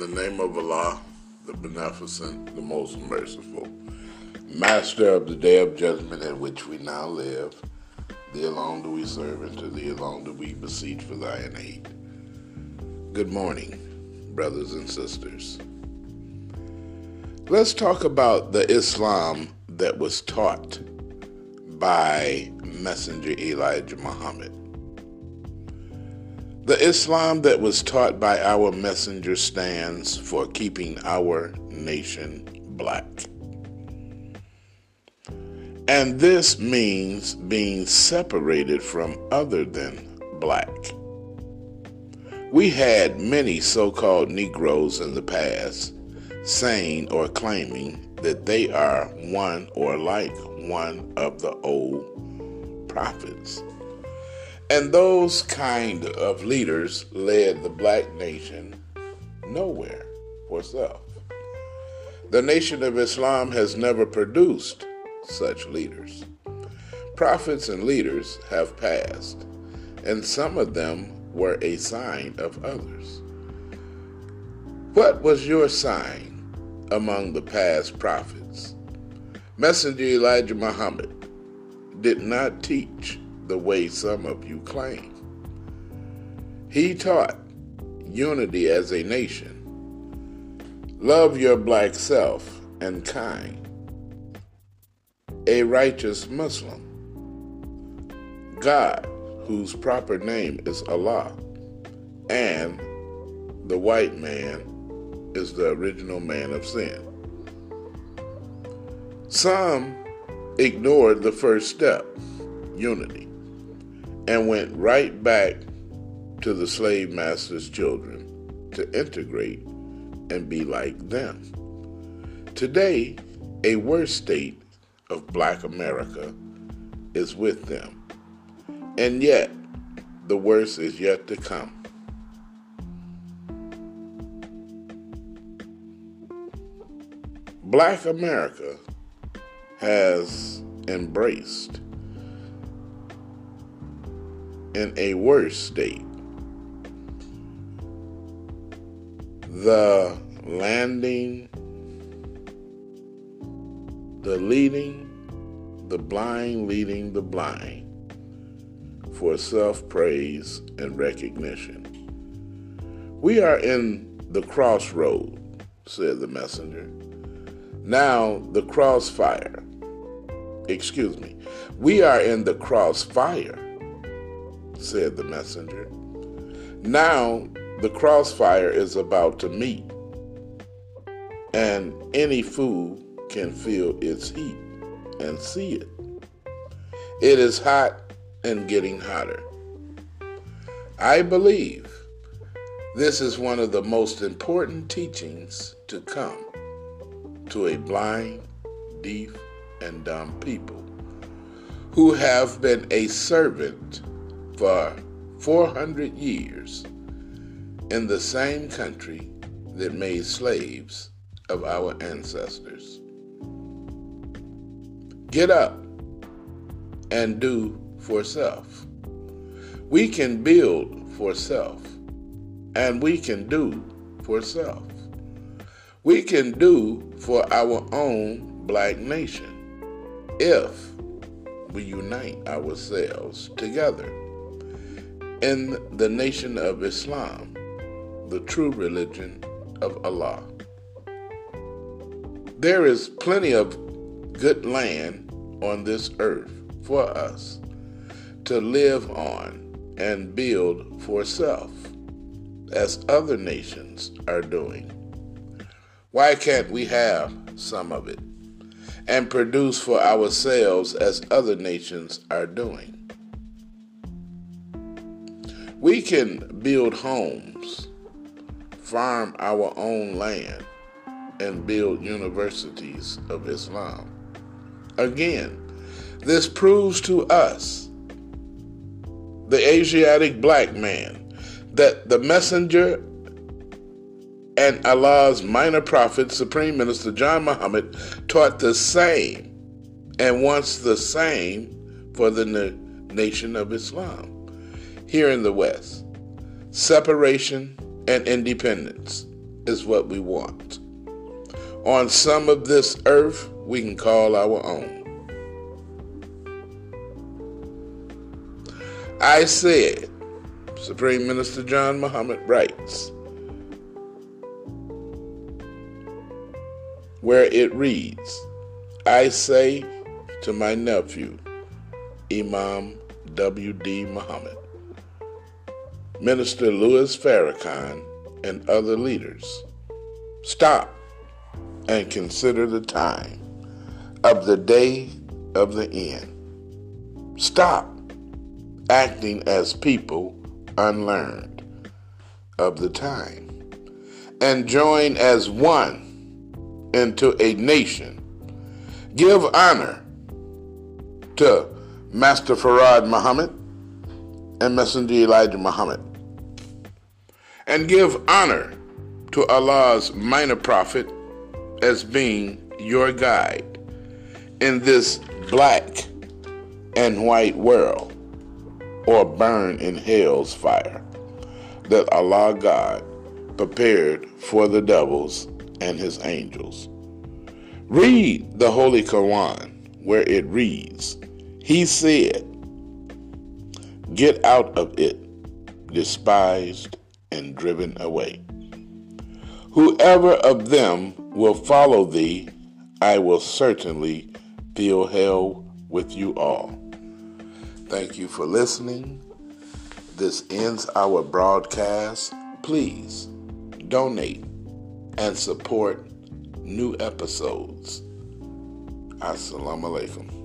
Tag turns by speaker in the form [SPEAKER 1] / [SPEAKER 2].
[SPEAKER 1] the name of Allah, the Beneficent, the Most Merciful, Master of the Day of Judgment in which we now live, thee alone do we serve, and to thee alone do we beseech for thine aid. Good morning, brothers and sisters. Let's talk about the Islam that was taught by Messenger Elijah Muhammad. The Islam that was taught by our messenger stands for keeping our nation black. And this means being separated from other than black. We had many so called Negroes in the past saying or claiming that they are one or like one of the old prophets. And those kind of leaders led the black nation nowhere for self. The Nation of Islam has never produced such leaders. Prophets and leaders have passed, and some of them were a sign of others. What was your sign among the past prophets? Messenger Elijah Muhammad did not teach the way some of you claim. He taught unity as a nation. Love your black self and kind. A righteous Muslim. God, whose proper name is Allah, and the white man is the original man of sin. Some ignored the first step, unity and went right back to the slave master's children to integrate and be like them. Today, a worse state of black America is with them. And yet, the worst is yet to come. Black America has embraced in a worse state. The landing, the leading, the blind leading the blind for self praise and recognition. We are in the crossroad, said the messenger. Now the crossfire, excuse me, we are in the crossfire said the messenger. Now the crossfire is about to meet, and any fool can feel its heat and see it. It is hot and getting hotter. I believe this is one of the most important teachings to come to a blind, deaf, and dumb people who have been a servant for 400 years in the same country that made slaves of our ancestors. Get up and do for self. We can build for self, and we can do for self. We can do for our own black nation if we unite ourselves together in the nation of Islam, the true religion of Allah. There is plenty of good land on this earth for us to live on and build for self, as other nations are doing. Why can't we have some of it and produce for ourselves as other nations are doing? We can build homes, farm our own land, and build universities of Islam. Again, this proves to us, the Asiatic black man, that the messenger and Allah's minor prophet, Supreme Minister John Muhammad, taught the same and wants the same for the nation of Islam here in the West separation and independence, is what we want. On some of this earth, we can call our own. I said, Supreme Minister John Muhammad writes, where it reads, I say to my nephew, Imam W.D. Muhammad, Minister Louis Farrakhan, and other leaders, stop and consider the time of the day of the end. Stop acting as people unlearned of the time and join as one into a nation. Give honor to Master Farad Muhammad and Messenger Elijah Muhammad. And give honor to Allah's minor prophet as being your guide in this black and white world or burn in hell's fire that Allah God prepared for the devils and his angels. Read the Holy Quran where it reads, He said, Get out of it, despised and driven away. Whoever of them will follow thee, I will certainly fill hell with you all. Thank you for listening. This ends our broadcast. Please donate and support new episodes. Assalamu alaikum.